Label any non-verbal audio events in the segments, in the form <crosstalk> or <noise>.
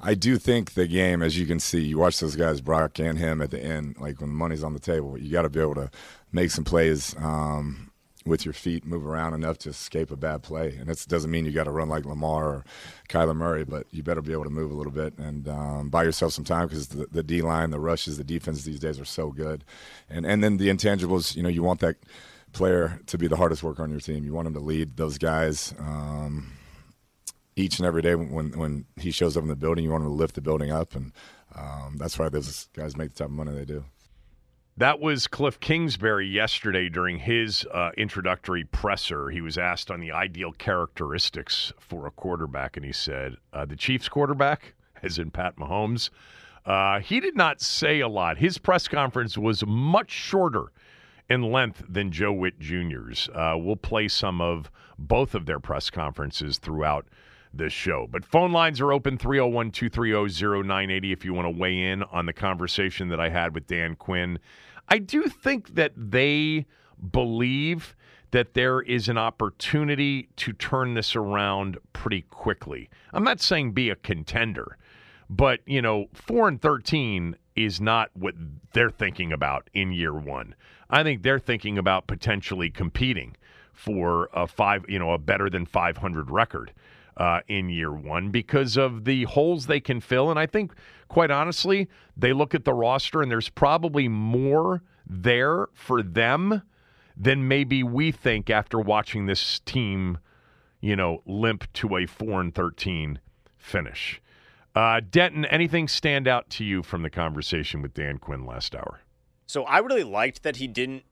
I do think the game, as you can see, you watch those guys, Brock and him, at the end, like when the money's on the table, you got to be able to make some plays um, with your feet, move around enough to escape a bad play. And it doesn't mean you got to run like Lamar or Kyler Murray, but you better be able to move a little bit and um, buy yourself some time because the, the D line, the rushes, the defense these days are so good. And and then the intangibles, you know, you want that player to be the hardest worker on your team. You want him to lead those guys. Um, each and every day when when he shows up in the building, you want him to lift the building up, and um, that's why those guys make the type of money they do. That was Kliff Kingsbury yesterday during his uh, introductory presser. He was asked on the ideal characteristics for a quarterback, and he said, uh, "The Chiefs' quarterback, as in Pat Mahomes." Uh, he did not say a lot. His press conference was much shorter in length than Joe Whitt Jr.'s. Uh, we'll play some of both of their press conferences throughout this show. But phone lines are open 301 230 0980 if you want to weigh in on the conversation that I had with Dan Quinn. I do think that they believe that there is an opportunity to turn this around pretty quickly. I'm not saying be a contender, but, you know, 4 and 13 is not what they're thinking about in year 1. I think they're thinking about potentially competing for a 5, you know, a better than 500 record uh, in year one because of the holes they can fill. And I think, quite honestly, they look at the roster and there's probably more there for them than maybe we think after watching this team, you know, limp to a 4 and 13 finish. Uh, Denton, anything stand out to you from the conversation with Dan Quinn last hour? So I really liked that he didn't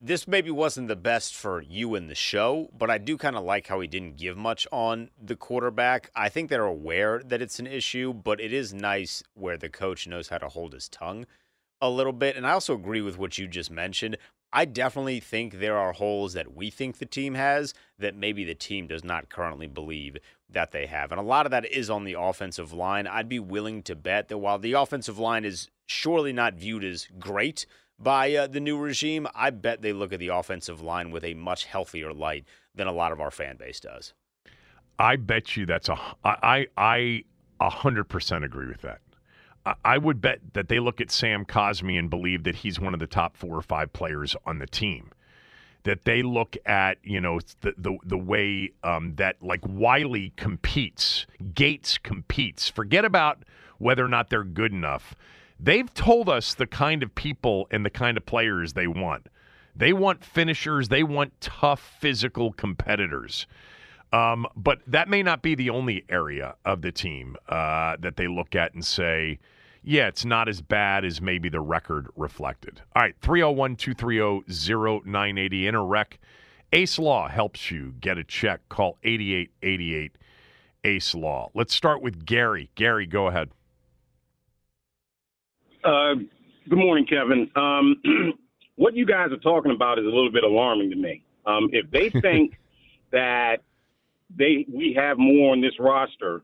this maybe wasn't the best for you in the show, but I do kind of like how he didn't give much on the quarterback. I think they're aware that it's an issue, but it is nice where the coach knows how to hold his tongue a little bit. And I also agree with what you just mentioned. I definitely think there are holes that we think the team has that maybe the team does not currently believe that they have. And a lot of that is on the offensive line. I'd be willing to bet that while the offensive line is surely not viewed as great by uh, the new regime, I bet they look at the offensive line with a much healthier light than a lot of our fan base does. I bet you that's a I I a hundred percent agree with that. I would bet that they look at Sam Cosmi and believe that he's one of the top four or five players on the team. That they look at, you know, the the, the way um, that like Wylie competes, Gates competes. Forget about whether or not they're good enough. They've told us the kind of people and the kind of players they want. They want finishers, they want tough physical competitors. Um, but that may not be the only area of the team uh, that they look at and say, yeah, it's not as bad as maybe the record reflected. All right, 301 230 0980 Interac. Ace Law helps you get a check. Call 8888 Ace Law. Let's start with Gary. Gary, go ahead. Uh, good morning, Kevin. Um, <clears throat> what you guys are talking about is a little bit alarming to me. Um, if they <laughs> think that they we have more on this roster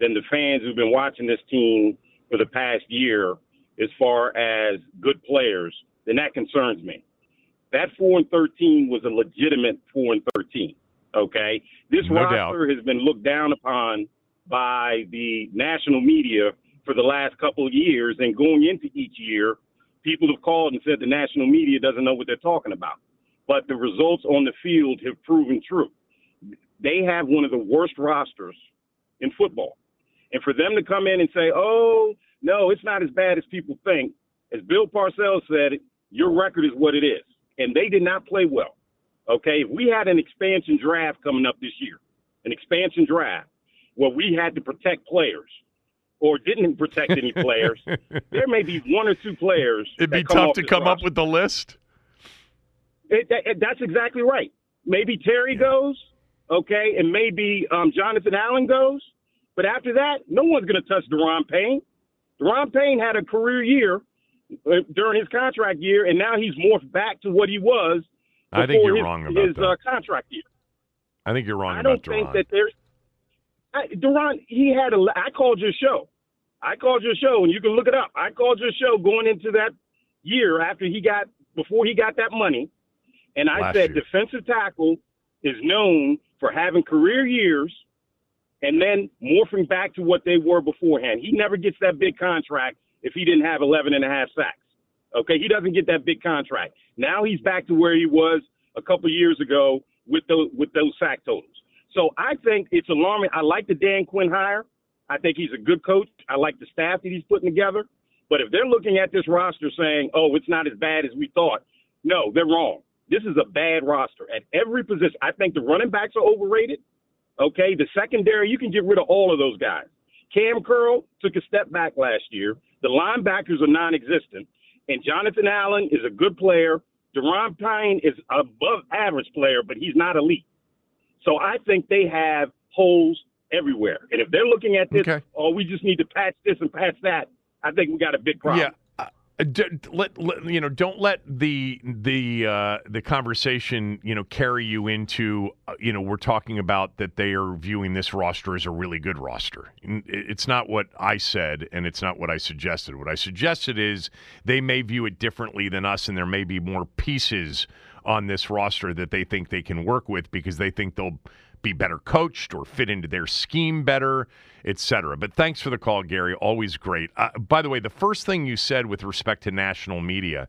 than the fans who've been watching this team for the past year, as far as good players, then that concerns me. That four and thirteen was a legitimate four and thirteen. Okay, this no roster doubt. has been looked down upon by the national media for the last couple of years, and going into each year, people have called and said the national media doesn't know what they're talking about. But the results on the field have proven true. They have one of the worst rosters in football. And for them to come in and say, oh, no, it's not as bad as people think, as Bill Parcells said, your record is what it is. And they did not play well. Okay, if we had an expansion draft coming up this year, an expansion draft where we had to protect players or didn't protect any players, <laughs> there may be one or two players. It'd be tough to come up with the list. It, that, that's exactly right. Maybe Terry goes, okay, and maybe um, Jonathan Allen goes. But after that, no one's going to touch Daron Payne. Daron Payne had a career year uh, during his contract year, and now he's morphed back to what he was. I think you're his, wrong about his that. Uh, contract year. I think you're wrong I don't think Duran. that there's. I, Duran, he had a. I called your show. I called your show, and you can look it up. I called your show going into that year after he got before he got that money, and I Last said year. defensive tackle is known for having career years, and then morphing back to what they were beforehand. He never gets that big contract if he didn't have 11 and a half sacks. Okay, he doesn't get that big contract. Now he's back to where he was a couple years ago with those with those sack totals. So I think it's alarming. I like the Dan Quinn hire. I think he's a good coach. I like the staff that he's putting together. But if they're looking at this roster saying, "Oh, it's not as bad as we thought," no, they're wrong. This is a bad roster at every position. I think the running backs are overrated. Okay, the secondary, you can get rid of all of those guys. Cam Curl took a step back last year. The linebackers are non-existent, and Jonathan Allen is a good player. Daron Payne is above average player, but he's not elite. So I think they have holes everywhere. And if they're looking at this, Okay. oh, we just need to patch this and patch that, I think we got a big problem. Yeah. Uh, d- let, let- you know don't let the the uh, the conversation you know carry you into uh, you know we're talking about that they are viewing this roster as a really good roster. It's not what I said and it's not what I suggested. What I suggested is they may view it differently than us and there may be more pieces on this roster that they think they can work with because they think they'll be better coached or fit into their scheme better, etc. But thanks for the call, Gary. Always great. Uh, by the way, the first thing you said with respect to national media,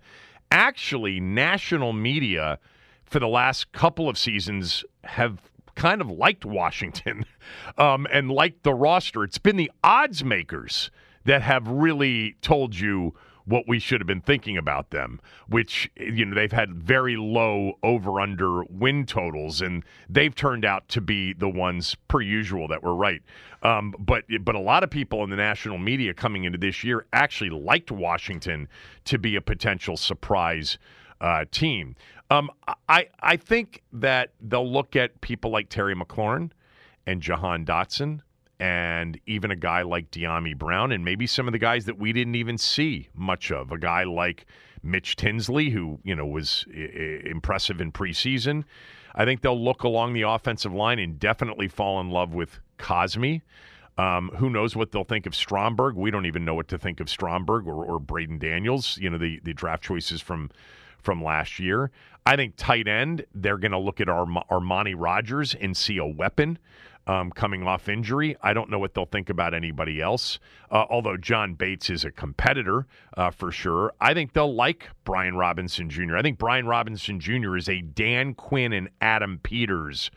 actually, national media for the last couple of seasons have kind of liked Washington <laughs> um, and liked the roster. It's been the odds makers that have really told you what we should have been thinking about them, which, you know, they've had very low over under win totals, and they've turned out to be the ones, per usual, that were right. Um, but, but a lot of people in the national media coming into this year actually liked Washington to be a potential surprise uh, team. Um, I, I think that they'll look at people like Terry McLaurin and Jahan Dotson and even a guy like Dyami Brown and maybe some of the guys that we didn't even see much of. A guy like Mitch Tinsley, who you know was I- impressive in preseason. I think they'll look along the offensive line and definitely fall in love with Cosmi. Um, who knows what they'll think of Stromberg? We don't even know what to think of Stromberg or, or Braden Daniels. You know the the draft choices from from last year. I think tight end, they're going to look at Arm- Armani Rogers and see a weapon um, coming off injury. I don't know what they'll think about anybody else, uh, although John Bates is a competitor uh, for sure. I think they'll like Brian Robinson Jr. I think Brian Robinson Jr. is a Dan Quinn and Adam Peters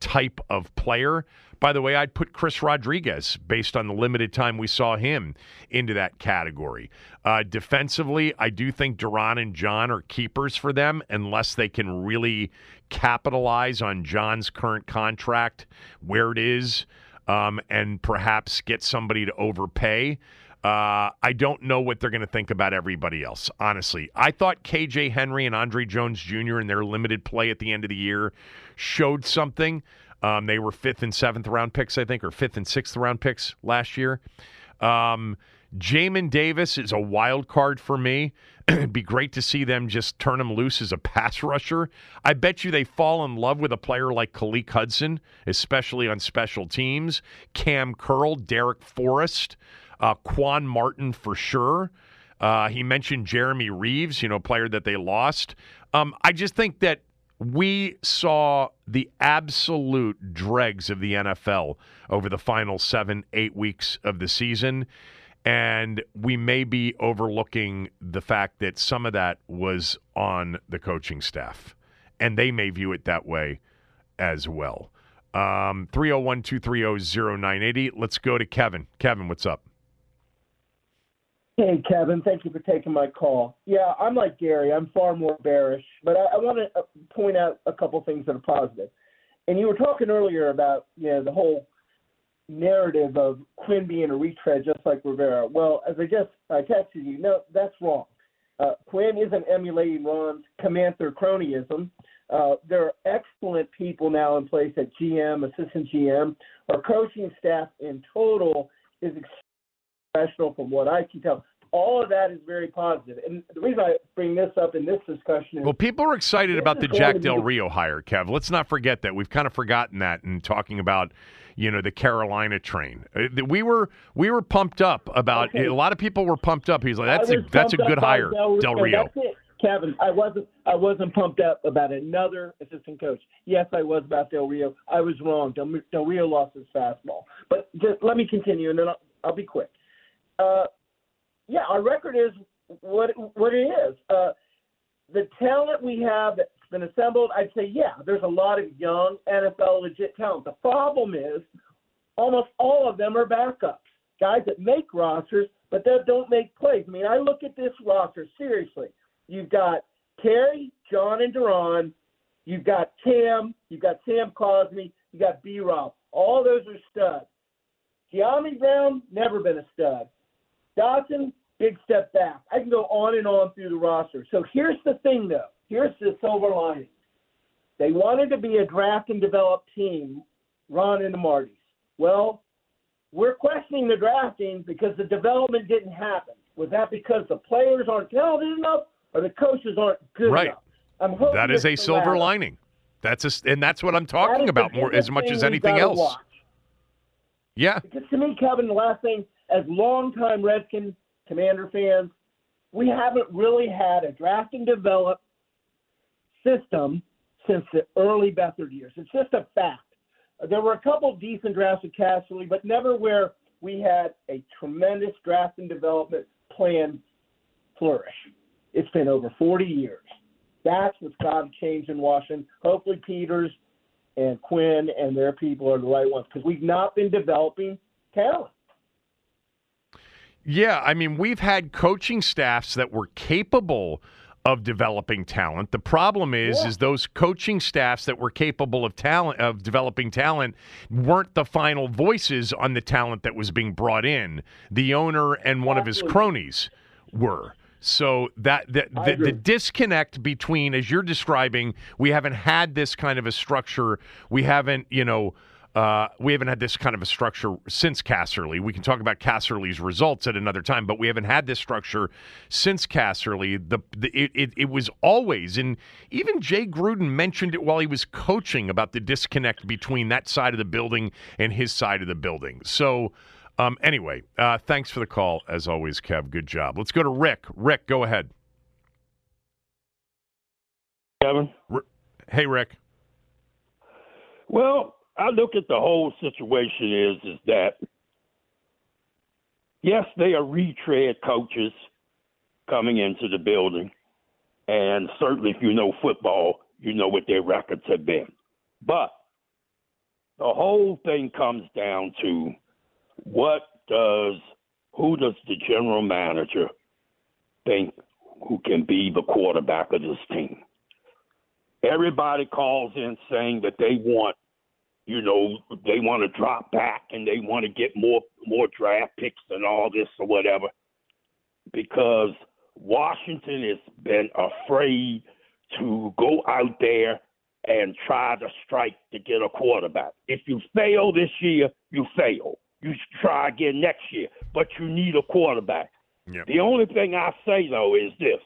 type of player. By the way, I'd put Chris Rodriguez, based on the limited time we saw him, into that category. Uh, defensively, I do think Duran and John are keepers for them unless they can really capitalize on John's current contract, where it is, um, and perhaps get somebody to overpay. Uh, I don't know what they're going to think about everybody else, honestly. I thought KJ Henry and Andre Jones Jr. in their limited play at the end of the year showed something. Um, they were fifth and seventh round picks, I think, or fifth and sixth round picks last year. Um, Jamin Davis is a wild card for me. It'd <clears throat> be great to see them just turn him loose as a pass rusher. I bet you they fall in love with a player like Khaleke Hudson, especially on special teams. Cam Curl, Darrick Forrest, uh, Quan Martin for sure. Uh, he mentioned Jeremy Reaves, you know, player that they lost. Um, I just think that we saw the absolute dregs of the NFL over the final seven, eight weeks of the season. And we may be overlooking the fact that some of that was on the coaching staff. And they may view it that way as well. Um, 301 230 0980. Let's go to Kevin. Kevin, what's up? Hey, Kevin. Thank you for taking my call. Yeah, I'm like Gary. I'm far more bearish, but I, I want to uh, point out a couple things that are positive. And you were talking earlier about you know the whole narrative of Quinn being a retread just like Rivera. Well, as I just I texted you, no, that's wrong. Uh, Quinn isn't emulating Ron's Comanther cronyism. Uh, there are excellent people now in place at GM, assistant GM. Our coaching staff in total is professional from what I can tell. All of that is very positive. And the reason I bring this up in this discussion is Well, people are excited about the Jack Del Rio hire, Kev. Let's not forget that. We've kind of forgotten that in talking about, you know, the Carolina train. Uh, We were we were pumped up about Okay. a lot of people were pumped up. He's like, that's a that's a good hire, Del, Del Rio. Kevin. I wasn't. I wasn't pumped up about another assistant coach. Yes, I was about Del Rio. I was wrong. Del, Del Rio lost his fastball. But just let me continue, and then I'll, I'll be quick. Uh, yeah, our record is what what it is. Uh, the talent we have that's been assembled, I'd say, yeah, there's a lot of young NFL legit talent. The problem is almost all of them are backups, guys that make rosters, but that don't make plays. I mean, I look at this roster seriously. You've got Terry, John, and Duran. You've got Cam. You've got Sam Cosmi. You got B. Rob. All those are studs. Dyami Brown never been a stud. Dotson, big step back. I can go on and on through the roster. So here's the thing, though. Here's the silver lining. They wanted to be a draft and develop team, Ron and the Martys. Well, we're questioning the drafting because the development didn't happen. Was that because the players aren't talented enough or the coaches aren't good Right. enough? I'm hoping That is a silver lining. That's a, and that's what I'm talking about more as much as anything else. watch. Yeah. Because to me, Kevin, the last thing, as longtime Redskins Commander fans, we haven't really had a draft and develop system since the early Beathard years. It's just a fact. There were a couple decent drafts with Casserly, but never where we had a tremendous draft and development plan flourish. It's been over 40 years. That's what's got to change in Washington. Hopefully, Peters and Quinn and their people are the right ones because we've not been developing talent. Yeah, I mean, we've had coaching staffs that were capable of developing talent. The problem is Yeah. is those coaching staffs that were capable of talent of developing talent weren't the final voices on the talent that was being brought in. The owner and one of his cronies were. So that the, the, the disconnect between, as you're describing, we haven't had this kind of a structure. We haven't, you know, uh, we haven't had this kind of a structure since Casserly. We can talk about Casserly's results at another time, but we haven't had this structure since Casserly. The, the it, it, it was always, and even Jay Gruden mentioned it while he was coaching about the disconnect between that side of the building and his side of the building. So, um, anyway, uh, thanks for the call as always, Kev. Good job. Let's go to Rick. Rick, go ahead. Kevin? Hey, Rick. Well, I look at the whole situation is is that yes, they are retread coaches coming into the building, and certainly if you know football, you know what their records have been. But the whole thing comes down to what does who does the general manager think who can be the quarterback of this team? Everybody calls in saying that they want you know, they want to drop back and they want to get more more draft picks and all this or whatever, because Washington has been afraid to go out there and try to strike to get a quarterback. If you fail this year, you fail. You should try again next year, but you need a quarterback. Yep. The only thing I say though is this: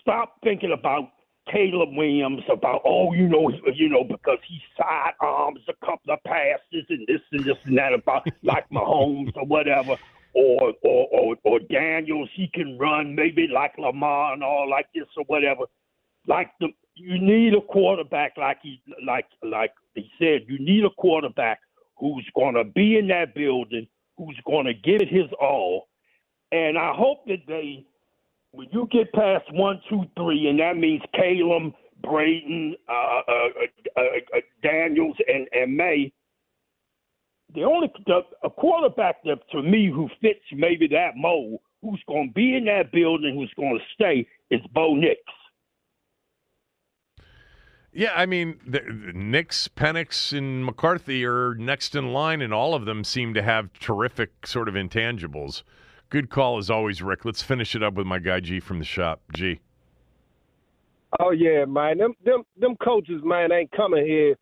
stop thinking about Caleb Williams about oh you know you know because he sidearms a couple of passes and this and this and that about <laughs> like Mahomes or whatever. Or or or, or Daniels he can run maybe like Lamar and all like this or whatever. Like the you need a quarterback like he like like he said you need a quarterback who's going to be in that building who's going to give it his all. And I hope that they when you get past one, two, three, and that means Caleb, Braden, uh, uh, uh, uh, Daniels, and, and May, the only the, a quarterback that to me who fits maybe that mold, who's going to be in that building, who's going to stay, is Bo Nix. Yeah, I mean, the, the Nix, Penix, and McCarthy are next in line, and all of them seem to have terrific sort of intangibles. Good call as always, Rick. Let's finish it up with my guy G from the shop. G. Oh yeah, man. Them them them coaches, man, ain't coming here,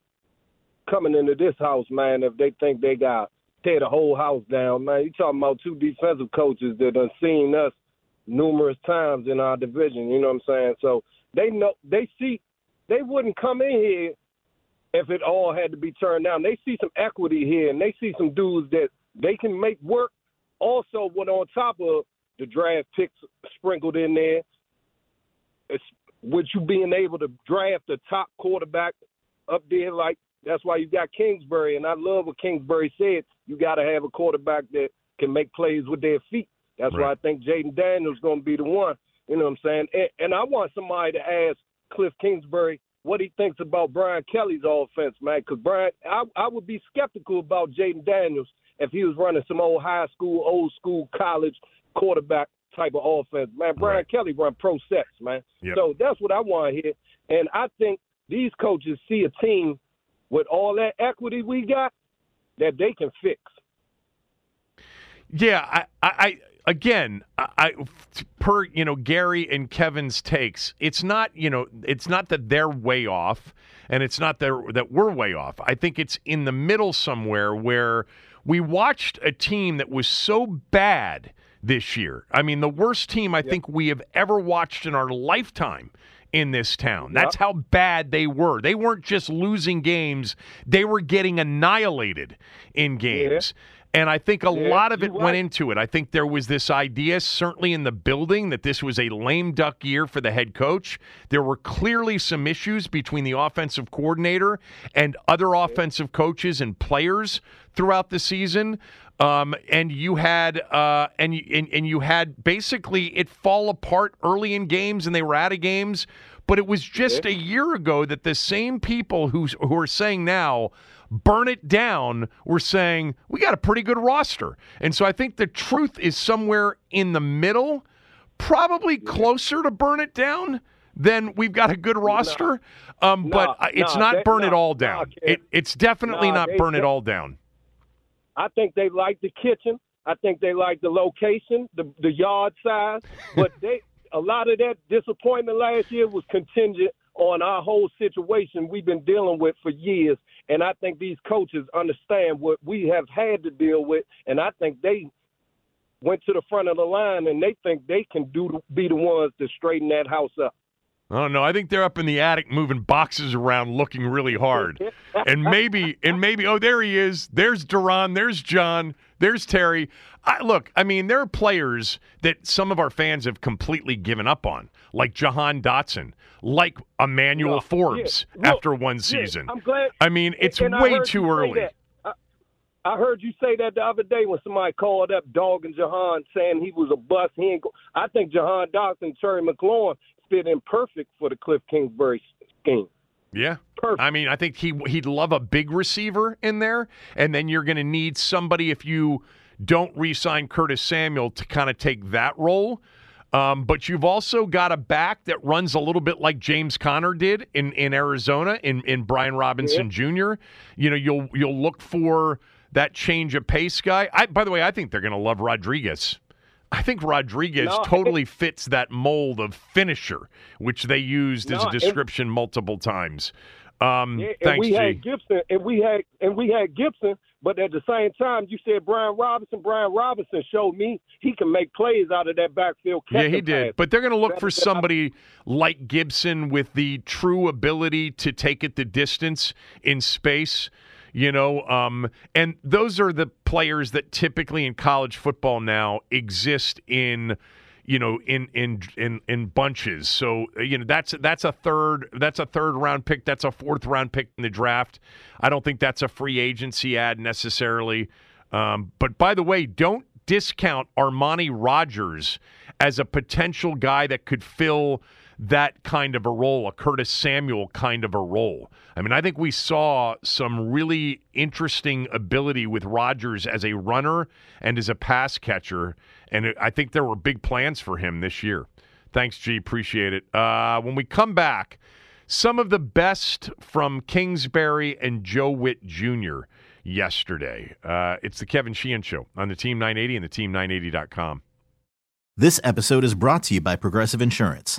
coming into this house, man. If they think they got tear the whole house down, man. You talking about two defensive coaches that done seen us numerous times in our division. You know what I'm saying? So they know they see they wouldn't come in here if it all had to be turned down. They see some equity here, and they see some dudes that they can make work. Also, what on top of the draft picks sprinkled in there, it's with you being able to draft the top quarterback up there, like that's why you got Kingsbury. And I love what Kingsbury said. You got to have a quarterback that can make plays with their feet. That's right. why I think Jayden Daniels going to be the one. You know what I'm saying? And, and I want somebody to ask Kliff Kingsbury what he thinks about Brian Kelly's offense, man. Because Brian, I, I would be skeptical about Jayden Daniels if he was running some old high school, old school, college quarterback type of offense. Man, Brian right. Kelly run pro sets, man. Yep. So that's what I want to hear. And I think these coaches see a team with all that equity we got that they can fix. Yeah, I, I, again, I, per you know Gary and Kevin's takes, it's not you know it's not that they're way off, and it's not that that we're way off. I think it's in the middle somewhere where we watched a team that was so bad this year. I mean, the worst team I yep. think we have ever watched in our lifetime in this town. That's yep. how bad they were. They weren't just losing games, they were getting annihilated in games. Yeah. And I think a yeah, lot of it went into it. I think there was this idea, certainly in the building, that this was a lame duck year for the head coach. There were clearly some issues between the offensive coordinator and other offensive coaches and players throughout the season. Um, and you had uh, and, and and you had basically it fall apart early in games, and they were out of games. But it was just a year ago that the same people who who are saying now burn it down we're saying we got a pretty good roster. And so I think the truth is somewhere in the middle, probably closer to burn it down than we've got a good roster. No. Um, no, but it's no, not they, burn it all down. it, it's definitely not burn it all down. I think they like the kitchen. I think they like the location, the the yard size. But they <laughs> a lot of that disappointment last year was contingent on our whole situation we've been dealing with for years. And I think these coaches understand what we have had to deal with, and I think they went to the front of the line and they think they can do be the ones to straighten that house up. I don't know. I think they're up in the attic moving boxes around, looking really hard. and maybe, and maybe, oh, there he is. There's Duran. There's John. There's Terry. I, look, I mean, there are players that some of our fans have completely given up on, like Jahan Dotson, like Emmanuel no, Forbes yeah, after one season. Yeah, I'm glad. I mean, it's way too early. I, I, heard you say that the other day when somebody called up Dog and Jahan saying he was a bust. He ain't. Go- I think Jahan Dotson, Terry McLaurin fit in perfect for the Kliff Kingsbury scheme. Yeah. Perfect. I mean, I think he he'd love a big receiver in there, and then you're going to need somebody if you don't re-sign Curtis Samuel to kind of take that role. Um, but you've also got a back that runs a little bit like James Conner did in, in Arizona in, in Brian Robinson yeah. Jr. You know, you'll you'll look for that change of pace guy. I, by the way, I think they're going to love Rodriguez. I think Rodriguez no, totally think, fits that mold of finisher, which they used no, as a description and, multiple times. Um, yeah, thanks, we G. had Gibson, and we had and we had Gibson, but at the same time, you said Brian Robinson. Brian Robinson showed me he can make plays out of that backfield. Yeah, he did. Pass. But they're going to look for somebody like Gibson with the true ability to take it the distance in space you know um, and those are the players that typically in college football now exist in you know in in in in bunches. So you know that's that's a third that's a third round pick. That's a fourth round pick in the draft. I don't think that's a free agency ad necessarily. Um, but by the way don't discount armani rogers as a potential guy that could fill that kind of a role, a Curtis Samuel kind of a role. I mean, I think we saw some really interesting ability with Rodgers as a runner and as a pass catcher, and I think there were big plans for him this year. Thanks, G. Appreciate it. Uh, when we come back, some of the best from Kingsbury and Joe Whitt Jr. yesterday. Uh, it's the Kevin Sheehan Show on the Team 980 and the Team980.com. This episode is brought to you by Progressive Insurance.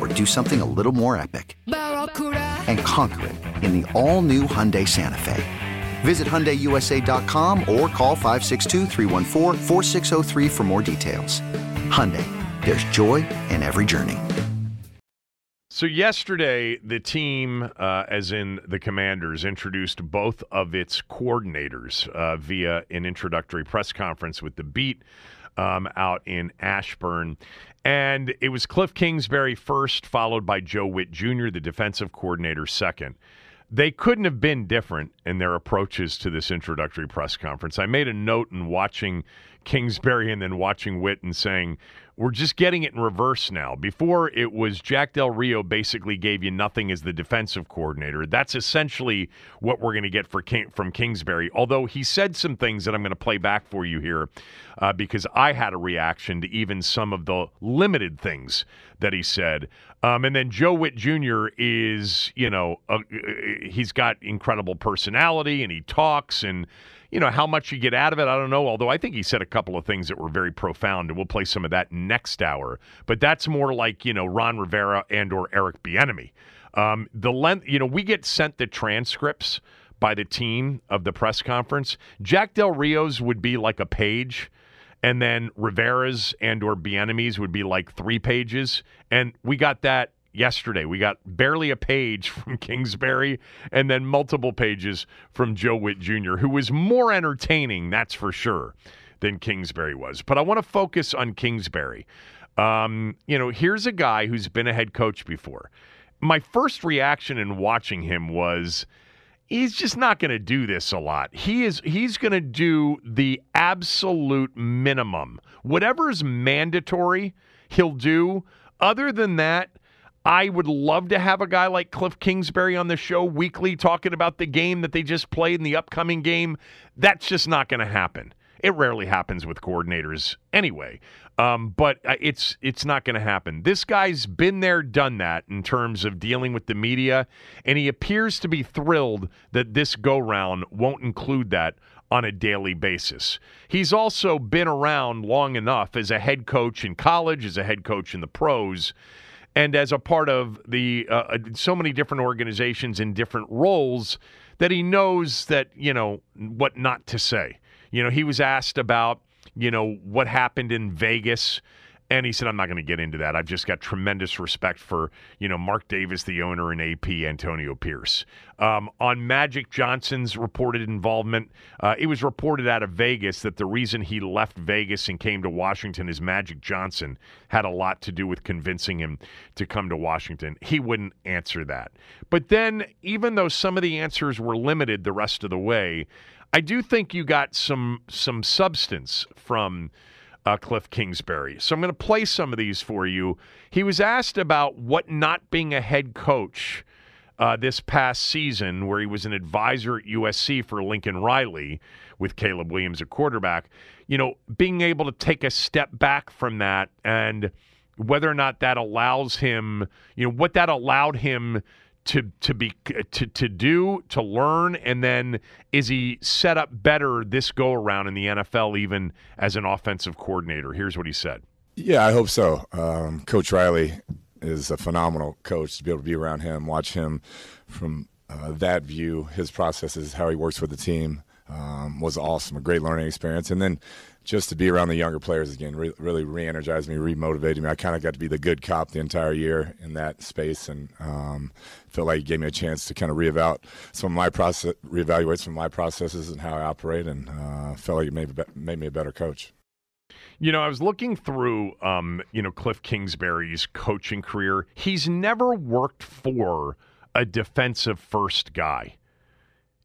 or do something a little more epic? And conquer it in the all new Hyundai Santa Fe. Visit HyundaiUSA.com or call 562 for more details. Hyundai, there's joy in every journey. So yesterday, the team, uh, as in the Commanders, introduced both of its coordinators uh, via an introductory press conference with the beat um, out in Ashburn. And it was Kliff Kingsbury first, followed by Joe Whitt Jr., the defensive coordinator, second. They couldn't have been different in their approaches to this introductory press conference. I made a note in watching Kingsbury and then watching Whitt and saying, we're just getting it in reverse now. Before it was Jack Del Rio basically gave you nothing as the defensive coordinator. That's essentially what we're going to get for King, from Kingsbury. Although he said some things that I'm going to play back for you here uh, because I had a reaction to even some of the limited things that he said. Um, and then Joe Whitt Jr. is, you know, uh, he's got incredible personality and he talks and you know, how much you get out of it, I don't know. Although I think he said a couple of things that were very profound, and we'll play some of that next hour. But that's more like, you know, Ron Rivera and or Eric Bieniemy. Um, the length, you know, we get sent the transcripts by the team of the press conference. Jack Del Rio's would be like a page and then Rivera's and or Bieniemy's would be like three pages, and we got that yesterday. We got barely a page <laughs> from Kingsbury and then multiple pages from Joe Whitt Jr., who was more entertaining, that's for sure, than Kingsbury was. But I want to focus on Kingsbury. Um, you know, here's a guy who's been a head coach before. My first reaction in watching him was he's just not going to do this a lot. He is he's going to do the absolute minimum. Whatever is mandatory, he'll do. Other than that, I would love to have a guy like Kliff Kingsbury on the show weekly talking about the game that they just played in the upcoming game. That's just not going to happen. It rarely happens with coordinators anyway. Um, but uh, it's it's not going to happen. This guy's been there, done that in terms of dealing with the media, and he appears to be thrilled that this go round won't include that on a daily basis. He's also been around long enough as a head coach in college, as a head coach in the pros, and as a part of the uh, uh, so many different organizations in different roles that he knows that you know what not to say. You know, he was asked about you know what happened in Vegas And he said, I'm not going to get into that. I've just got tremendous respect for, you know, Mark Davis, the owner, and AP Antonio Pierce. Um, on Magic Johnson's reported involvement, uh, it was reported out of Vegas that the reason he left Vegas and came to Washington is Magic Johnson had a lot to do with convincing him to come to Washington. He wouldn't answer that. But then, even though some of the answers were limited the rest of the way, I do think you got some some substance from uh, Kliff Kingsbury. So I'm going to play some of these for you. He was asked about what not being a head coach uh, this past season, where he was an advisor at USC for Lincoln Riley with Caleb Williams at quarterback. You know, being able to take a step back from that and whether or not that allows him, you know, what that allowed him to to be to to do to learn and then is he set up better this go around in the NFL even as an offensive coordinator? Here's what he said. Yeah i hope so. Um, coach riley is a phenomenal coach to be able to be around him watch him from uh, that view. His processes how he works with the team um, was awesome a great learning experience. And then just to be around the younger players again re- really re-energized me re-motivated me. I kind of got to be the good cop the entire year in that space and um, felt like it gave me a chance to kind of reevaluate some of my process reevaluate some of my processes and how i operate and uh, felt like it made, made me a better coach. You know, I was looking through, um, you know, Kliff Kingsbury's coaching career. He's never worked for a defensive first guy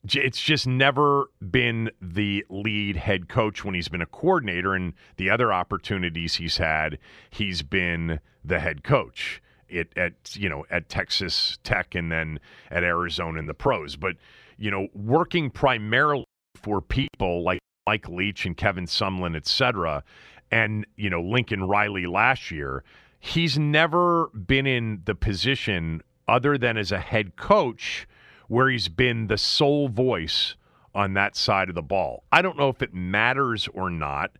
it's just never been the lead head coach when he's been a coordinator and the other opportunities he's had he's been the head coach it, at you know at Texas Tech and then at Arizona in the pros. But you know working primarily for people like Mike Leach and Kevin Sumlin etc and you know Lincoln Riley last year he's never been in the position other than as a head coach where he's been the sole voice on that side of the ball. I don't know if it matters or not.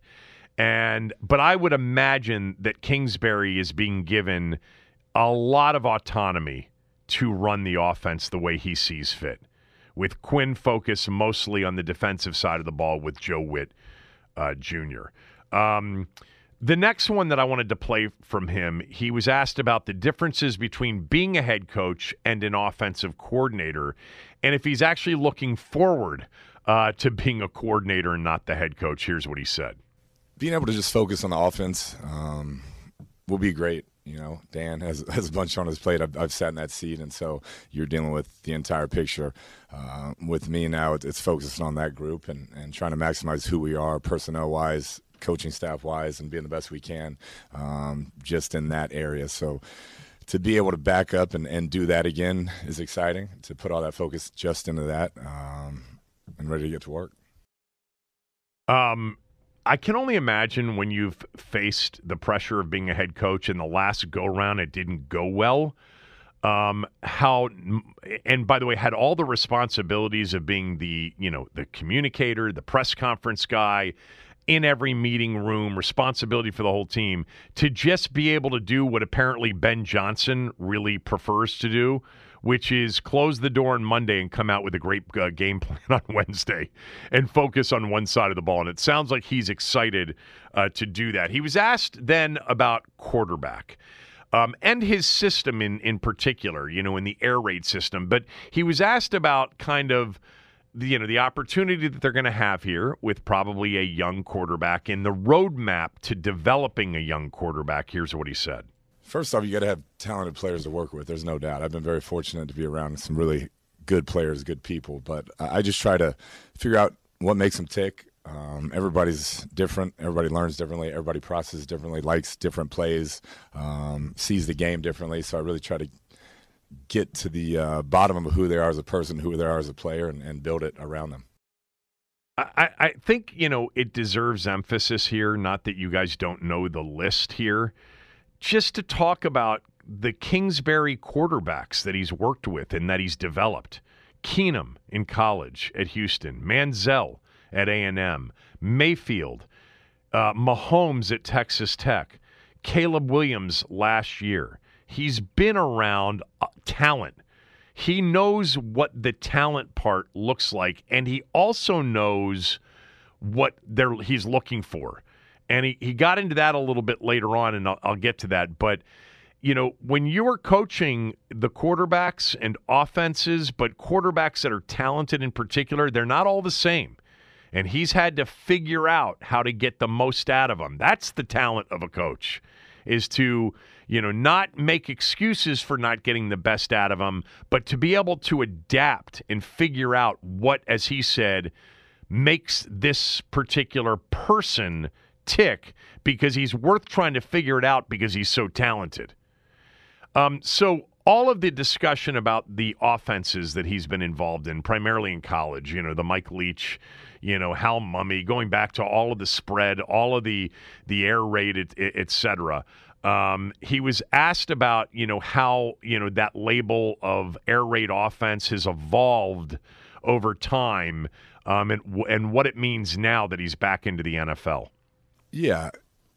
And but I would imagine that Kingsbury is being given a lot of autonomy to run the offense the way he sees fit. With Quinn focused mostly on the defensive side of the ball with Joe Whitt uh, Jr. Um, the next one that I wanted to play from him, he was asked about the differences between being a head coach and an offensive coordinator, and if he's actually looking forward uh, to being a coordinator and not the head coach. Here's what he said: Being able to just focus on the offense um, will be great. You know, Dan has <laughs> has a bunch on his plate. I've, I've, sat in that seat, and so you're dealing with the entire picture. Uh, with me now, it's, it's focusing on that group and, and trying to maximize who we are personnel wise, coaching staff wise and being the best we can um, just in that area. So to be able to back up and, and do that again is exciting. To put all that focus just into that um, and ready to get to work. Um, I can only imagine when you've faced the pressure of being a head coach and the last go round it didn't go well. Um, how and by the way, had all the responsibilities of being the you know the communicator, the press conference guy, in every meeting room, responsibility for the whole team, to just be able to do what apparently Ben Johnson really prefers to do, which is close the door on Monday and come out with a great uh, game <laughs> plan on Wednesday and focus on one side of the ball. And it sounds like he's excited uh, to do that. He was asked then about quarterback. Um, and his system in, in particular, you know, in the air raid system. But he was asked about kind of you know the opportunity that they're going to have here with probably a young quarterback and the roadmap to developing a young quarterback. Here's what he said. First off, you got to have talented players to work with. There's no doubt. I've been very fortunate to be around some really good players, good people. But I just try to figure out what makes them tick. Um, everybody's different. Everybody learns differently. Everybody processes differently. Likes different plays. Um, sees the game differently. So I really try to get to the uh, bottom of who they are as a person, who they are as a player, and, and build it around them. I, I think, you know, it deserves emphasis here. Not that you guys don't know the list here. Just to talk about the Kingsbury quarterbacks that he's worked with and that he's developed. Keenum in college at Houston, Manziel at A&M, Mayfield, uh, Mahomes at Texas Tech, Caleb Williams last year. He's been around uh, talent. He knows what the talent part looks like, and he also knows what they're, he's looking for. And he, he got into that a little bit later on, and I'll, I'll get to that. But, you know, when you are coaching the quarterbacks and offenses, but quarterbacks that are talented in particular, they're not all the same. And he's had to figure out how to get the most out of them. That's the talent of a coach, is to, you know, not make excuses for not getting the best out of them, but to be able to adapt and figure out what, as he said, makes this particular person tick because he's worth trying to figure it out because he's so talented. Um, so all of the discussion about the offenses that he's been involved in, primarily in college, you know, the Mike Leach, you know, Hal Mumme, going back to all of the spread, all of the the air raid, et, et cetera. Um, he was asked about, you know, how you know that label of air raid offense has evolved over time, um, and and what it means now that he's back into the NFL. Yeah,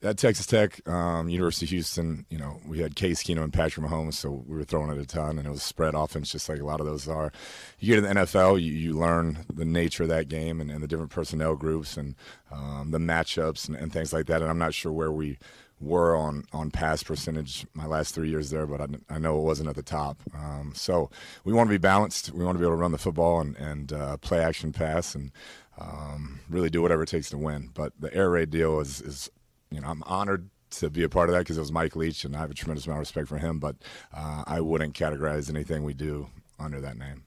at Texas Tech, um, University of Houston, you know, we had Case Keenum and Patrick Mahomes, so we were throwing it a ton, and it was spread offense, just like a lot of those are. You get to the NFL, you, you learn the nature of that game and, and the different personnel groups and um, the matchups and, and, things like that. And I'm not sure where we were on on pass percentage my last three years there, but I, I know it wasn't at the top. Um, so we want to be balanced. We want to be able to run the football and, and uh, play action pass and um, really do whatever it takes to win. But the air raid deal is, is you know, I'm honored to be a part of that because it was Mike Leach, and I have a tremendous amount of respect for him. But uh, I wouldn't categorize anything we do under that name.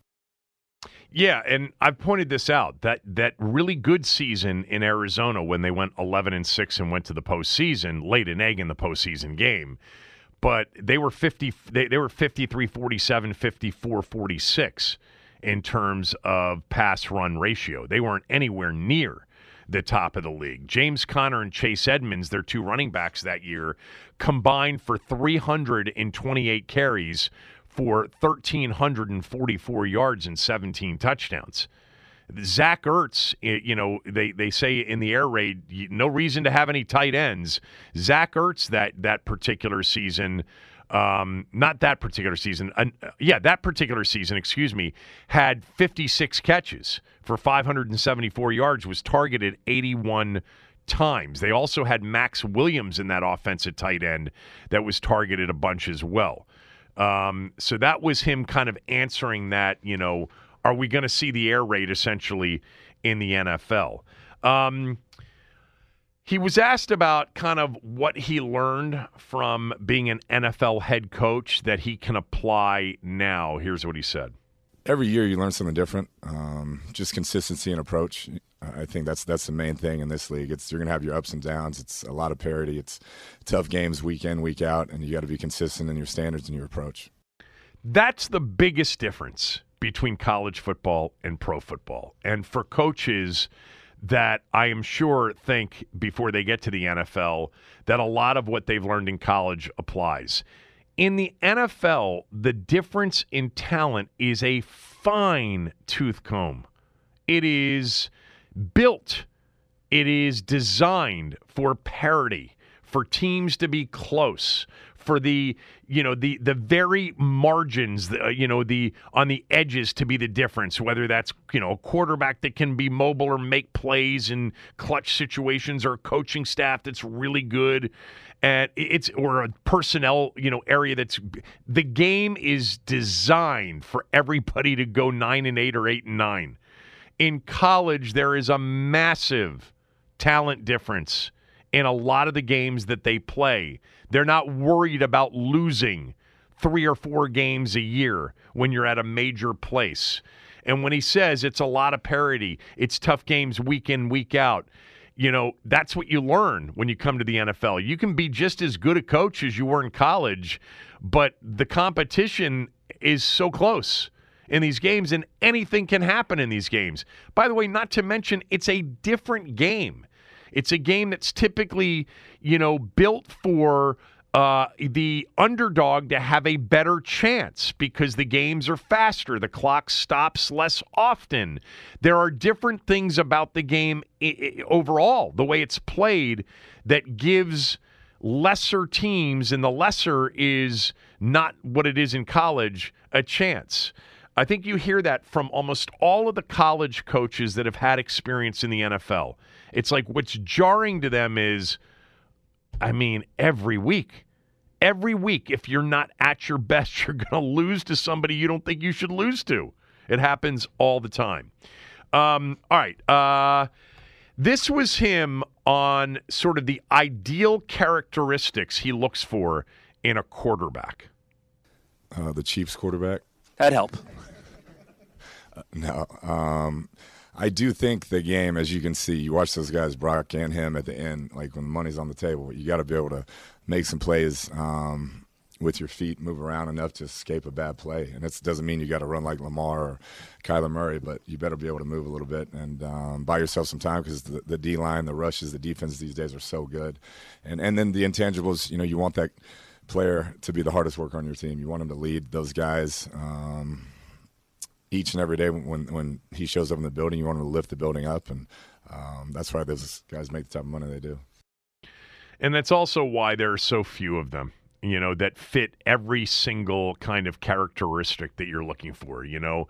Yeah, and I've pointed this out that that really good season in Arizona when they went 11 and six and went to the postseason, laid an egg in the postseason game, but they were 50. They, they were 53 47, 54 46 in terms of pass run ratio. They weren't anywhere near the top of the league. James Conner and Chase Edmonds, their two running backs that year, combined for 328 carries for 1,344 yards and 17 touchdowns. Zach Ertz, you know, they, they say in the air raid, no reason to have any tight ends. Zach Ertz that that particular season, um, not that particular season, uh, yeah, that particular season, excuse me, had 56 catches for 574 yards, was targeted 81 times. They also had Maxx Williams in that offensive tight end that was targeted a bunch as well. Um, so that was him kind of answering that, you know, are we going to see the air raid essentially in the NFL? Um, he was asked about kind of what he learned from being an NFL head coach that he can apply now. Here's what he said. Every year you learn something different. Um, just consistency and approach. I think that's that's the main thing in this league. It's you're gonna have your ups and downs. It's a lot of parity. It's tough games week in week out, and you got to be consistent in your standards and your approach. That's the biggest difference between college football and pro football. And for coaches that I am sure think before they get to the NFL that a lot of what they've learned in college applies. In the NFL, the difference in talent is a fine tooth comb. It is built, it is designed for parity, for teams to be close, for the you know the the very margins the, uh, you know the on the edges to be the difference whether that's you know a quarterback that can be mobile or make plays in clutch situations or a coaching staff that's really good. And it's or a personnel you know area that's the game is designed for everybody to go 9 and 8 or 8 and 9 in college, there is a massive talent difference in a lot of the games that they play. They're not worried about losing three or four games a year when you're at a major place. And when he says it's a lot of parity, it's tough games week in, week out, you know, that's what you learn when you come to the NFL. You can be just as good a coach as you were in college, but the competition is so close in these games, and anything can happen in these games. By the way, not to mention, it's a different game. It's a game that's typically, you know, built for uh, the underdog to have a better chance because the games are faster. The clock stops less often. There are different things about the game I- I- overall, the way it's played, that gives lesser teams, and the lesser is not what it is in college, a chance. I think you hear that from almost all of the college coaches that have had experience in the NFL. It's like what's jarring to them is, I mean, every week. Every week, if you're not at your best, <laughs> you're going to lose to somebody you don't think you should lose to. It happens all the time. Um, all right. Uh, this was him on sort of the ideal characteristics he looks for in a quarterback. Uh, the Chiefs quarterback. That'd help. No. Um, I do think the game, as you can see, you watch those guys, Brock and him, at the end, like when the money's on the table, you got to be able to make some plays um, with your feet, move around enough to escape a bad play. And it doesn't mean you got to run like Lamar or Kyler Murray, but you better be able to move a little bit and um, buy yourself some time because the, the D line, the rushes, the defense these days are so good. And and then the intangibles, you know, you want that player to be the hardest worker on your team. You want him to lead those guys. Um, each and every day when when he shows up in the building, you want him to lift the building up, and um, that's why those guys make the type of money they do. And that's also why there are so few of them, you know, that fit every single kind of characteristic that you're looking for. You know,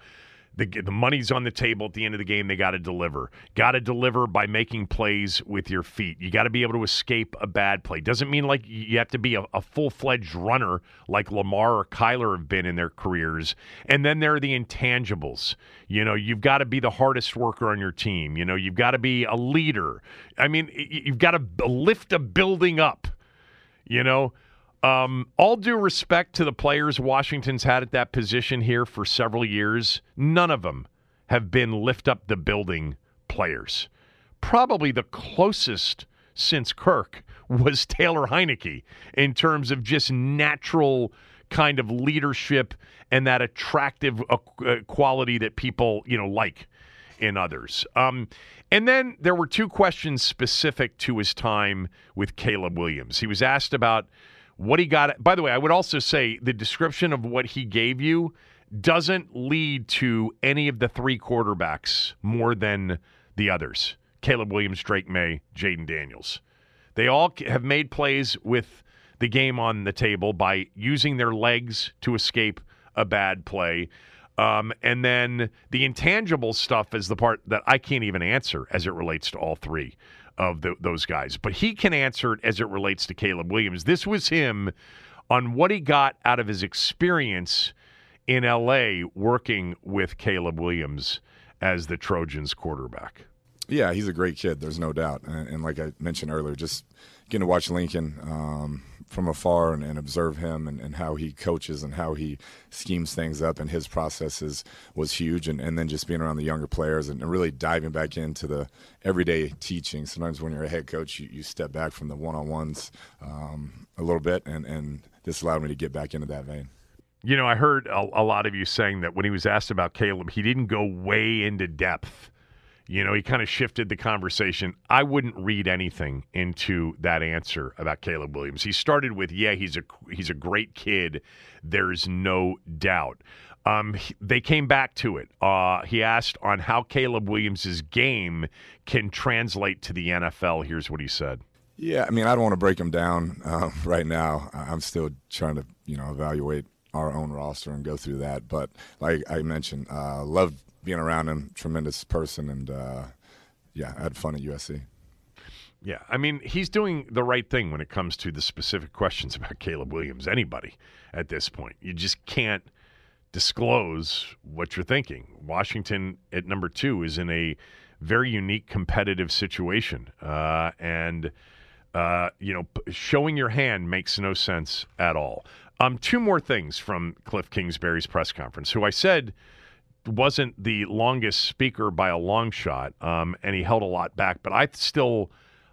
the, the money's on the table at the end of the game. They got to deliver. Got to deliver by making plays with your feet. You got to be able to escape a bad play. Doesn't mean like you have to be a, a full fledged runner like Lamar or Kyler have been in their careers. And then there are the intangibles. You know, you've got to be the hardest worker on your team. You know, you've got to be a leader. I mean, you've got to lift a building up. You know, um, all due respect to the players Washington's had at that position here for several years, none of them have been lift up the building players. Probably the closest since Kirk <laughs> was Taylor Heinicke in terms of just natural kind of leadership and that attractive uh, uh quality that people you know like in others. Um, and then there were two questions specific to his time with Caleb Williams. He was asked about what he got. By the way, I would also say the description of what he gave you doesn't lead to any of the three quarterbacks more than the others Caleb Williams, Drake Maye, Jayden Daniels. They all have made plays with the game on the table by using their legs to escape a bad play. Um, and then the intangible stuff is the part that I can't even answer as it relates to all three of the, those guys. But he can answer it as it relates to Caleb Williams. This was him on what he got out of his experience in LA working with Caleb Williams as the Trojans quarterback. Yeah, he's a great kid. There's no doubt. And, and like I mentioned earlier, just getting to watch Lincoln um, from afar and, and observe him and, and, how he coaches and how he schemes things up and his processes was huge. And, and then just being around the younger players and, really diving back into the everyday teaching. Sometimes when you're a head coach, you, you step back from the one on ones um, a little bit, and, and this allowed me to get back into that vein. You know, I heard a, a lot of you saying that when he was asked about Caleb, he didn't go way into depth you know, he kind of shifted the conversation. I wouldn't read anything into that answer about Caleb Williams. He started with, "Yeah, he's a he's a great kid. There's no doubt." Um, he, they came back to it. Uh, he asked on how Caleb Williams's game can translate to the NFL. Here's what he said. Yeah, I mean, I don't want to break him down uh, right now. I'm still trying to, you know, evaluate our own roster and go through that. But like I mentioned, uh, love being around him, tremendous person, and uh, yeah, I had fun at USC. Yeah, I mean, he's doing the right thing when it comes to the specific questions about <laughs> Caleb Williams. Anybody at this point, you just can't disclose what you're thinking. Washington at number two is in a very unique competitive situation, uh, and uh, you know, showing your hand makes no sense at all. Um, two more things from Kliff Kingsbury's press conference, who I said wasn't the longest speaker by a long shot, um, and he held a lot back. But I still,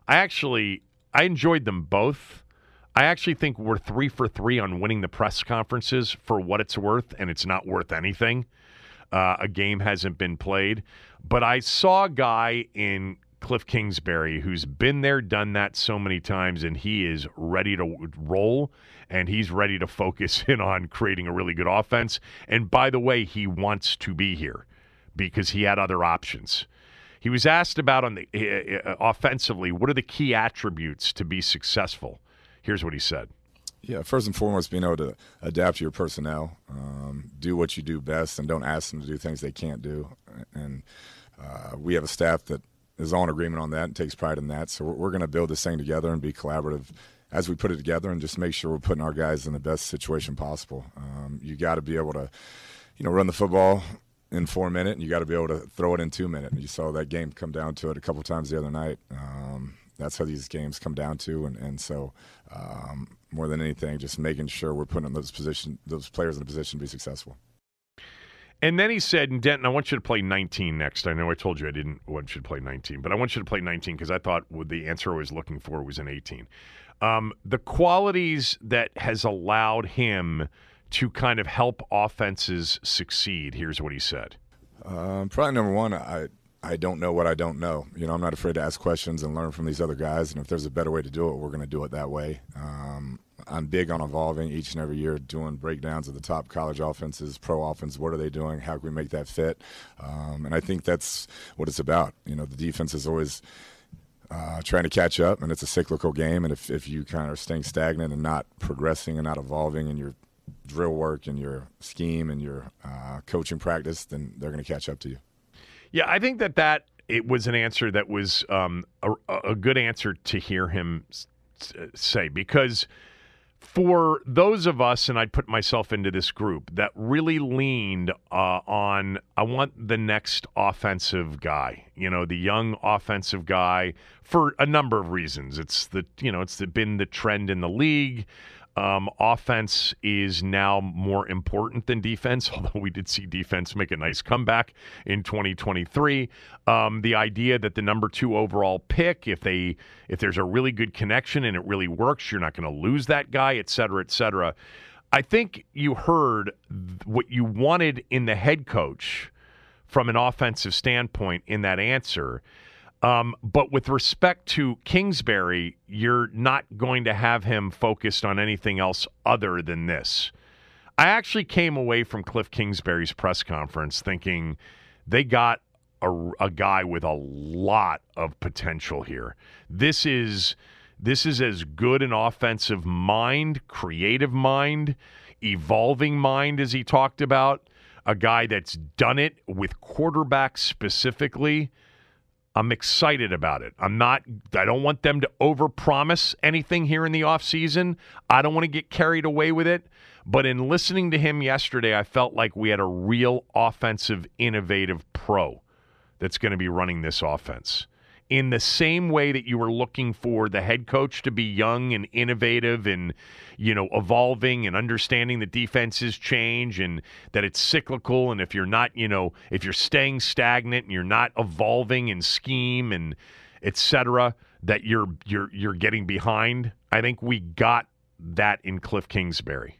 I actually, I enjoyed them both. I actually think we're three for three on winning the press conferences for what it's worth, and it's not worth anything. Uh, a game hasn't been played, but I saw a guy in Kliff Kingsbury who's been there, done that so many times, and he is ready to roll and he's ready to focus <laughs> in on creating a really good offense. And by the way, he wants to be here because he had other options. He was asked about on the uh, offensively, what are the key attributes to be successful? Here's what he said. Yeah, first and foremost, being able to adapt to your personnel, um, do what you do best, and don't ask them to do things they can't do. And uh, we have a staff that is all in agreement on that and takes pride in that. So we're, we're going to build this thing together and be collaborative as we put it together and just make sure we're putting our guys in the best situation possible. Um, you got to be able to, you know, run the football in four minutes, and you got to be able to throw it in two minutes. You saw that game come down to it a couple times the other night. Um, that's how these games come down to, and and so um, more than anything, just making sure we're putting those position those players in a position to be successful. And then he said, and Denton, I want you to play 19 next. I know I told you I didn't want you to play 19, but I want you to play 19 because I thought the answer I was looking for was an 18. Um, the qualities that has allowed him to kind of help offenses succeed. Here's what he said. Um, probably number one, I I don't know what I don't know. You know, I'm not afraid to ask questions and learn from these other guys. And if there's a better way to do it, we're going to do it that way. Um, I'm big on evolving each and every year, doing breakdowns of the top college offenses, pro offense. What are they doing? How can we make that fit? Um, and I think that's what it's about. You know, the defense is always uh, trying to catch up, and it's a cyclical game. And if, if you kind of staying stagnant and not progressing and not evolving in your drill work and your scheme and your uh, coaching practice, then they're going to catch up to you. Yeah, I think that that it was an answer that was um, a, a good answer to hear him say because for those of us, and I'd put myself into this group that really leaned uh, on, I want the next offensive guy, you know, the young offensive guy for a number of reasons. It's the, you know, it's the, been the trend in the league. Um, offense is now more important than defense, <laughs> although we did see defense make a nice comeback in 2023. Um, the idea that the number two overall pick, if they if there's a really good connection and it really works, you're not going to lose that guy, et cetera, et cetera. I think you heard what you wanted in the head coach from an offensive standpoint in that answer. Um, but with respect to Kingsbury, you're not going to have him focused on anything else other than this. I actually came away from Kliff Kingsbury's press conference thinking they got a, a guy with a lot of potential here. This is this is as good an offensive mind, creative mind, evolving mind as he talked about. A guy that's done it with quarterbacks specifically I'm excited about it. I'm not I don't want them to overpromise anything here in the offseason. I don't want to get carried away with it. But in listening to him yesterday, I felt like we had a real offensive innovative pro that's going to be running this offense in the same way that you were looking for the head coach to be young and innovative and you know evolving and understanding that defenses change and that it's cyclical and if you're not you know if you're staying stagnant and you're not evolving in scheme and etc that you're you're you're getting behind i think we got that in kliff kingsbury.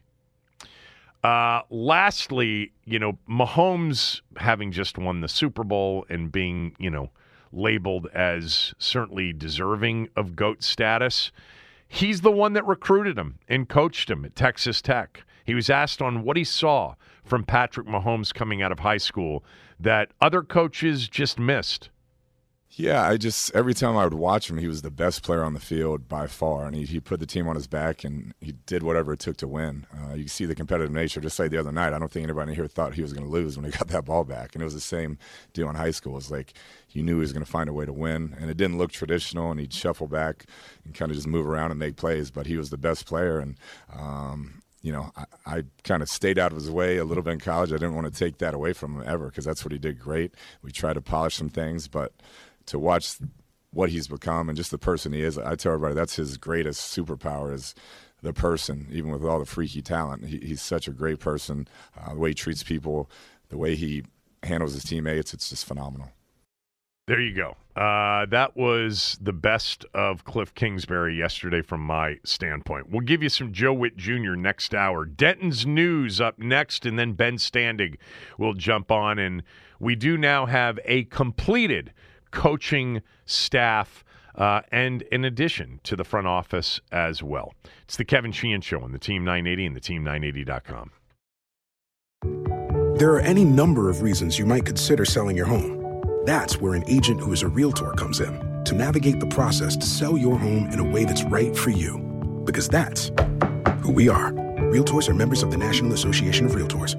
Uh, lastly, you know, Mahomes having just won the Super Bowl and being, you know, labeled as certainly deserving of GOAT status. He's the one that recruited him and coached him at Texas Tech. He was asked on what he saw from Patrick Mahomes coming out of high school that other coaches just missed. Yeah, I just every time I would watch him, he was the best player on the field by far, and he, he put the team on his back and he did whatever it took to win. Uh, you see the competitive nature. Just like the other night, I don't think anybody here thought he was going to lose when he <laughs> got that ball back, and it was the same deal in high school. It's like he knew he was going to find a way to win, and it didn't look traditional, and he'd shuffle back and kind of just move around and make plays, but he was the best player, and um, you know, I, I kind of stayed out of his way a little bit in college. I didn't want to take that away from him ever because that's what he did great. We tried to polish some things, but to watch what he's become and just the person he is. I tell everybody that's his greatest superpower is the person, even with all the freaky talent. He, he's such a great person. Uh, the way he treats people, the way he handles his teammates, it's just phenomenal. There you go. Uh, that was the best of Kliff Kingsbury yesterday from my standpoint. We'll give you some Joe Whitt Jr. next hour. Denton's news up next, and then Ben Standig will jump on. And we do now have a completed coaching staff, uh, and in addition to the front office as well. It's the Kevin Sheehan Show on the Team 980 and the Team980.com. There are any number of reasons you might consider selling your home. That's where an agent who is a realtor comes in to navigate the process to sell your home in a way that's right for you. Because that's who we are. Realtors are members of the National Association of Realtors.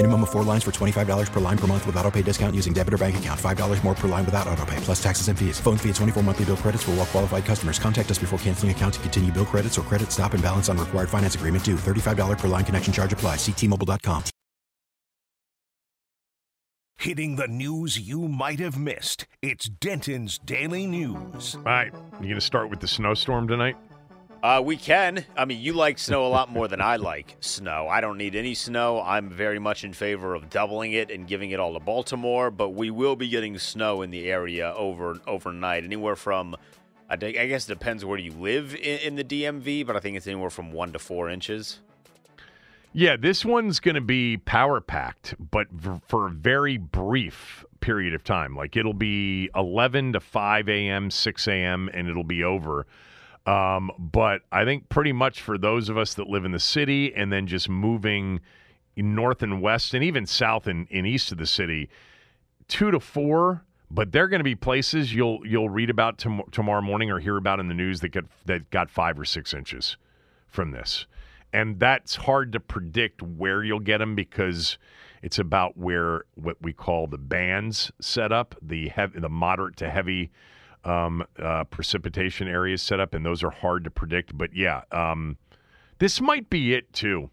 Minimum of four lines for $25 per line per month with auto pay discount using debit or bank account. $5 more per line without auto pay, plus taxes and fees. Phone fee at 24 monthly bill credits for all well qualified customers. Contact us before canceling account to continue bill credits or credit stop and balance on required finance agreement due. $35 per line connection charge apply. Ctmobile.com. Hitting the news you might have missed. It's Denton's Daily News. All right, you going to start with the snowstorm tonight? Uh, we can. I mean, you like snow a lot more than I like snow. I don't need any snow. I'm very much in favor of doubling it and giving it all to Baltimore. But we will be getting snow in the area over overnight, anywhere from I, guess it depends where you live in, in the DMV, but I think it's anywhere from one to four inches. Yeah, this one's going to be power packed, but v- for a very brief period of time. Like it'll be 11 to 5 a.m., 6 a.m., and it'll be over. Um, but I think pretty much for those of us that live in the city and then just moving north and west and even south and, and east of the city, two to four. But they're going to be places you'll you'll read about tom- tomorrow morning or hear about in the news that got that got five or six inches from this and that's hard to predict where you'll get them because it's about where what we call the bands set up, the heavy, the moderate to heavy um, uh, precipitation areas set up, and those are hard to predict. But yeah, um, this might be it too.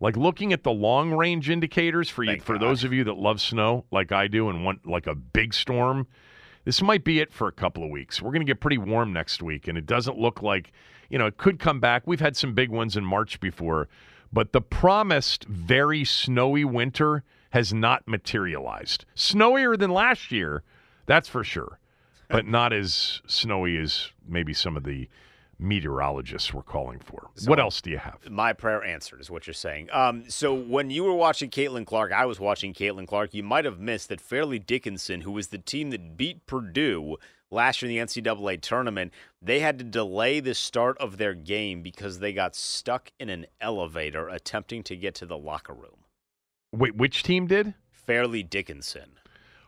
Like looking at the long range indicators for you, for those of you that love snow like I do and want like a big storm, this might be it for a couple of weeks. We're going to get pretty warm next week, and it doesn't look like you know, it could come back. We've had some big ones in March before, but the promised very snowy winter has not materialized. Snowier than last year, that's for sure, but not as snowy as maybe some of the meteorologists were calling for. So what else do you have? My prayer answered is what you're saying. Um, so when you were watching Caitlin Clark, I was watching Caitlin Clark. You might have missed that Fairleigh Dickinson, who was the team that beat Purdue last year in the NCAA tournament, they had to delay the start of their game because they got stuck in an elevator attempting to get to the locker room. Wait, which team did? Fairleigh Dickinson.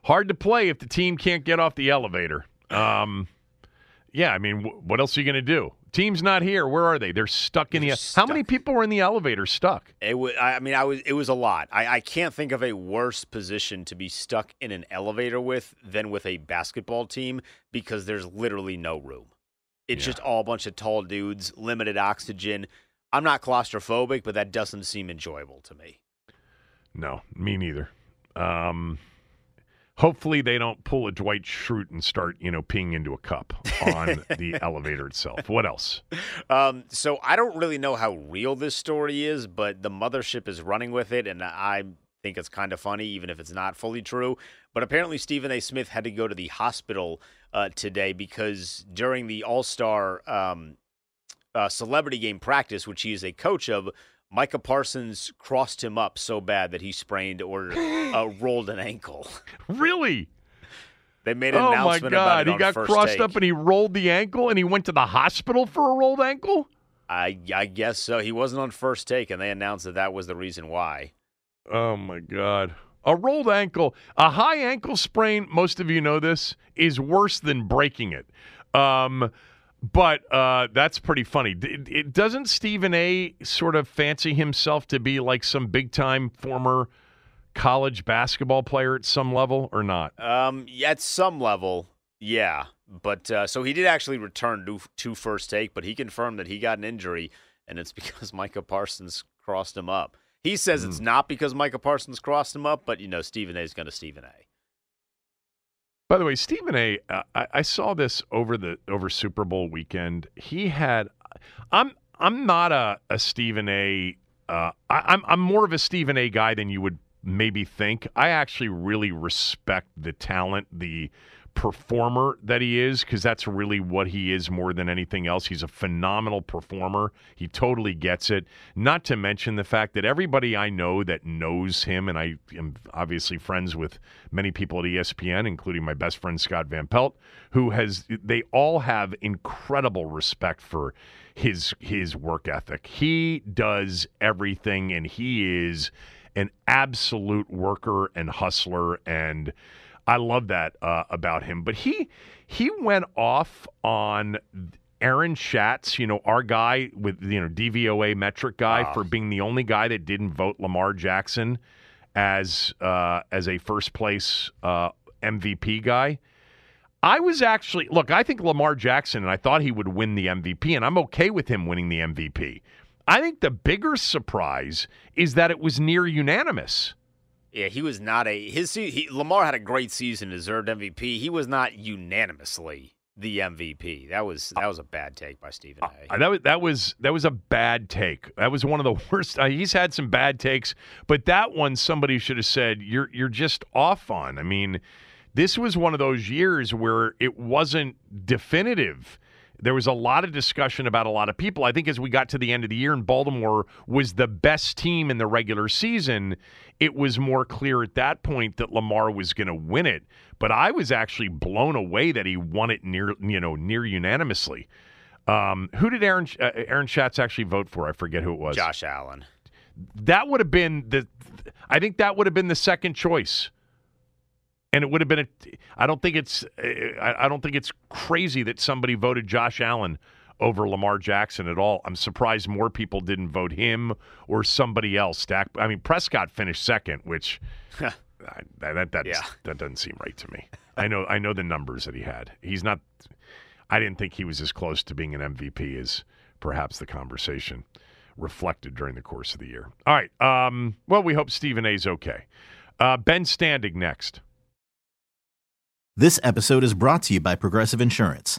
Hard to play if the team can't get off the elevator. Um, yeah, I mean, wh- what else are you going to do? Team's not here. Where are they? They're stuck in the. How many people were in the elevator stuck? It was. I mean, I was. It was a lot. I, I can't think of a worse position to be stuck in an elevator with than with a basketball team because there's literally no room. It's just all a bunch of tall dudes, limited oxygen. I'm not claustrophobic, but that doesn't seem enjoyable to me. No, me neither. Um, hopefully they don't pull a Dwight Schrute and start, you know, peeing into a cup on <laughs> the elevator itself. What else? Um, so I don't really know how real this story is, but the mothership is running with it, and I think it's kind of funny, even if it's not fully true. But apparently, Stephen A. Smith had to go to the hospital uh, today because during the All Star um, uh, celebrity game practice, which he is a coach of, Micah Parsons crossed him up so bad that he sprained or <gasps> uh, rolled an ankle. Really? They made an oh my announcement about God! it He got crossed take. up and he rolled the ankle, and he went to the hospital for a rolled ankle. I I guess so. He wasn't on first take, and they announced that that was the reason why. Oh my God! A rolled ankle, a high ankle sprain. Most of you know this is worse than breaking it. Um, but uh, that's pretty funny. D- It, doesn't Stephen A. sort of fancy himself to be like some big time former college basketball player at some level, or not? Um, yeah, at some level, yeah. But uh, so he did actually return to, to first take, but he confirmed that he got an injury, and it's <laughs> because Micah Parsons crossed him up. He says Hmm. it's not because Micah Parsons crossed him up, but you know Stephen A. is going to Stephen A. By the way, Stephen A. Uh, I, I saw this over the over Super Bowl weekend. He had, I'm I'm not a a Stephen A. Uh, I, I'm I'm more of a Stephen A. guy than you would maybe think. I actually really respect the talent, the performer that he is, because that's really what he is more than anything else. He's a phenomenal performer. He totally gets it. Not to mention the fact that everybody I know that knows him, and I am obviously friends with many people at ESPN, including my best friend Scott Van Pelt, who has they all have incredible respect for his his work ethic. He does everything and he is an absolute worker and hustler, and I love that uh, about him. But he he went off on Aaron Schatz, you know, our guy with you know DVOA metric guy Ah. for being the only guy that didn't vote Lamar Jackson as uh, as a first place uh, MVP guy. I was actually look. I think Lamar Jackson, and I thought he would win the MVP, and I'm okay with him winning the MVP. I think the bigger surprise is that it was near unanimous. Yeah, he was not a his he, Lamar had a great season, deserved MVP. He was not unanimously the MVP. That was that was a bad take by Stephen A. Uh, That was that was that was a bad take. That was one of the <laughs> worst. Uh, he's had some bad takes, but that one somebody should have said you're you're just off on. I mean, this was one of those years where it wasn't definitive. There was a lot of discussion about a lot of people. I think as we got to the end of the year and Baltimore was the best team in the regular season, it was more clear at that point that Lamar was going to win it. But I was actually blown away that he won it near you know near unanimously. Um, who did Aaron uh, Aaron Schatz actually vote for? I forget who it was. Josh Allen. That would have been the. I think that would have been the second choice, and it would have been a. I don't think it's. I don't think it's crazy that somebody voted Josh Allen over Lamar Jackson at all. I'm surprised more people didn't vote him or somebody else. Dak. I mean, Prescott finished second, which. <laughs> I, that that that's- Yeah. that doesn't seem right to me. I know I know the numbers that he had. He's not. I didn't think he was as close to being an MVP as perhaps the conversation reflected during the course of the year. All right. Um, well, we hope Stephen A's okay. Uh, ben Standig next. This episode is brought to you by Progressive Insurance.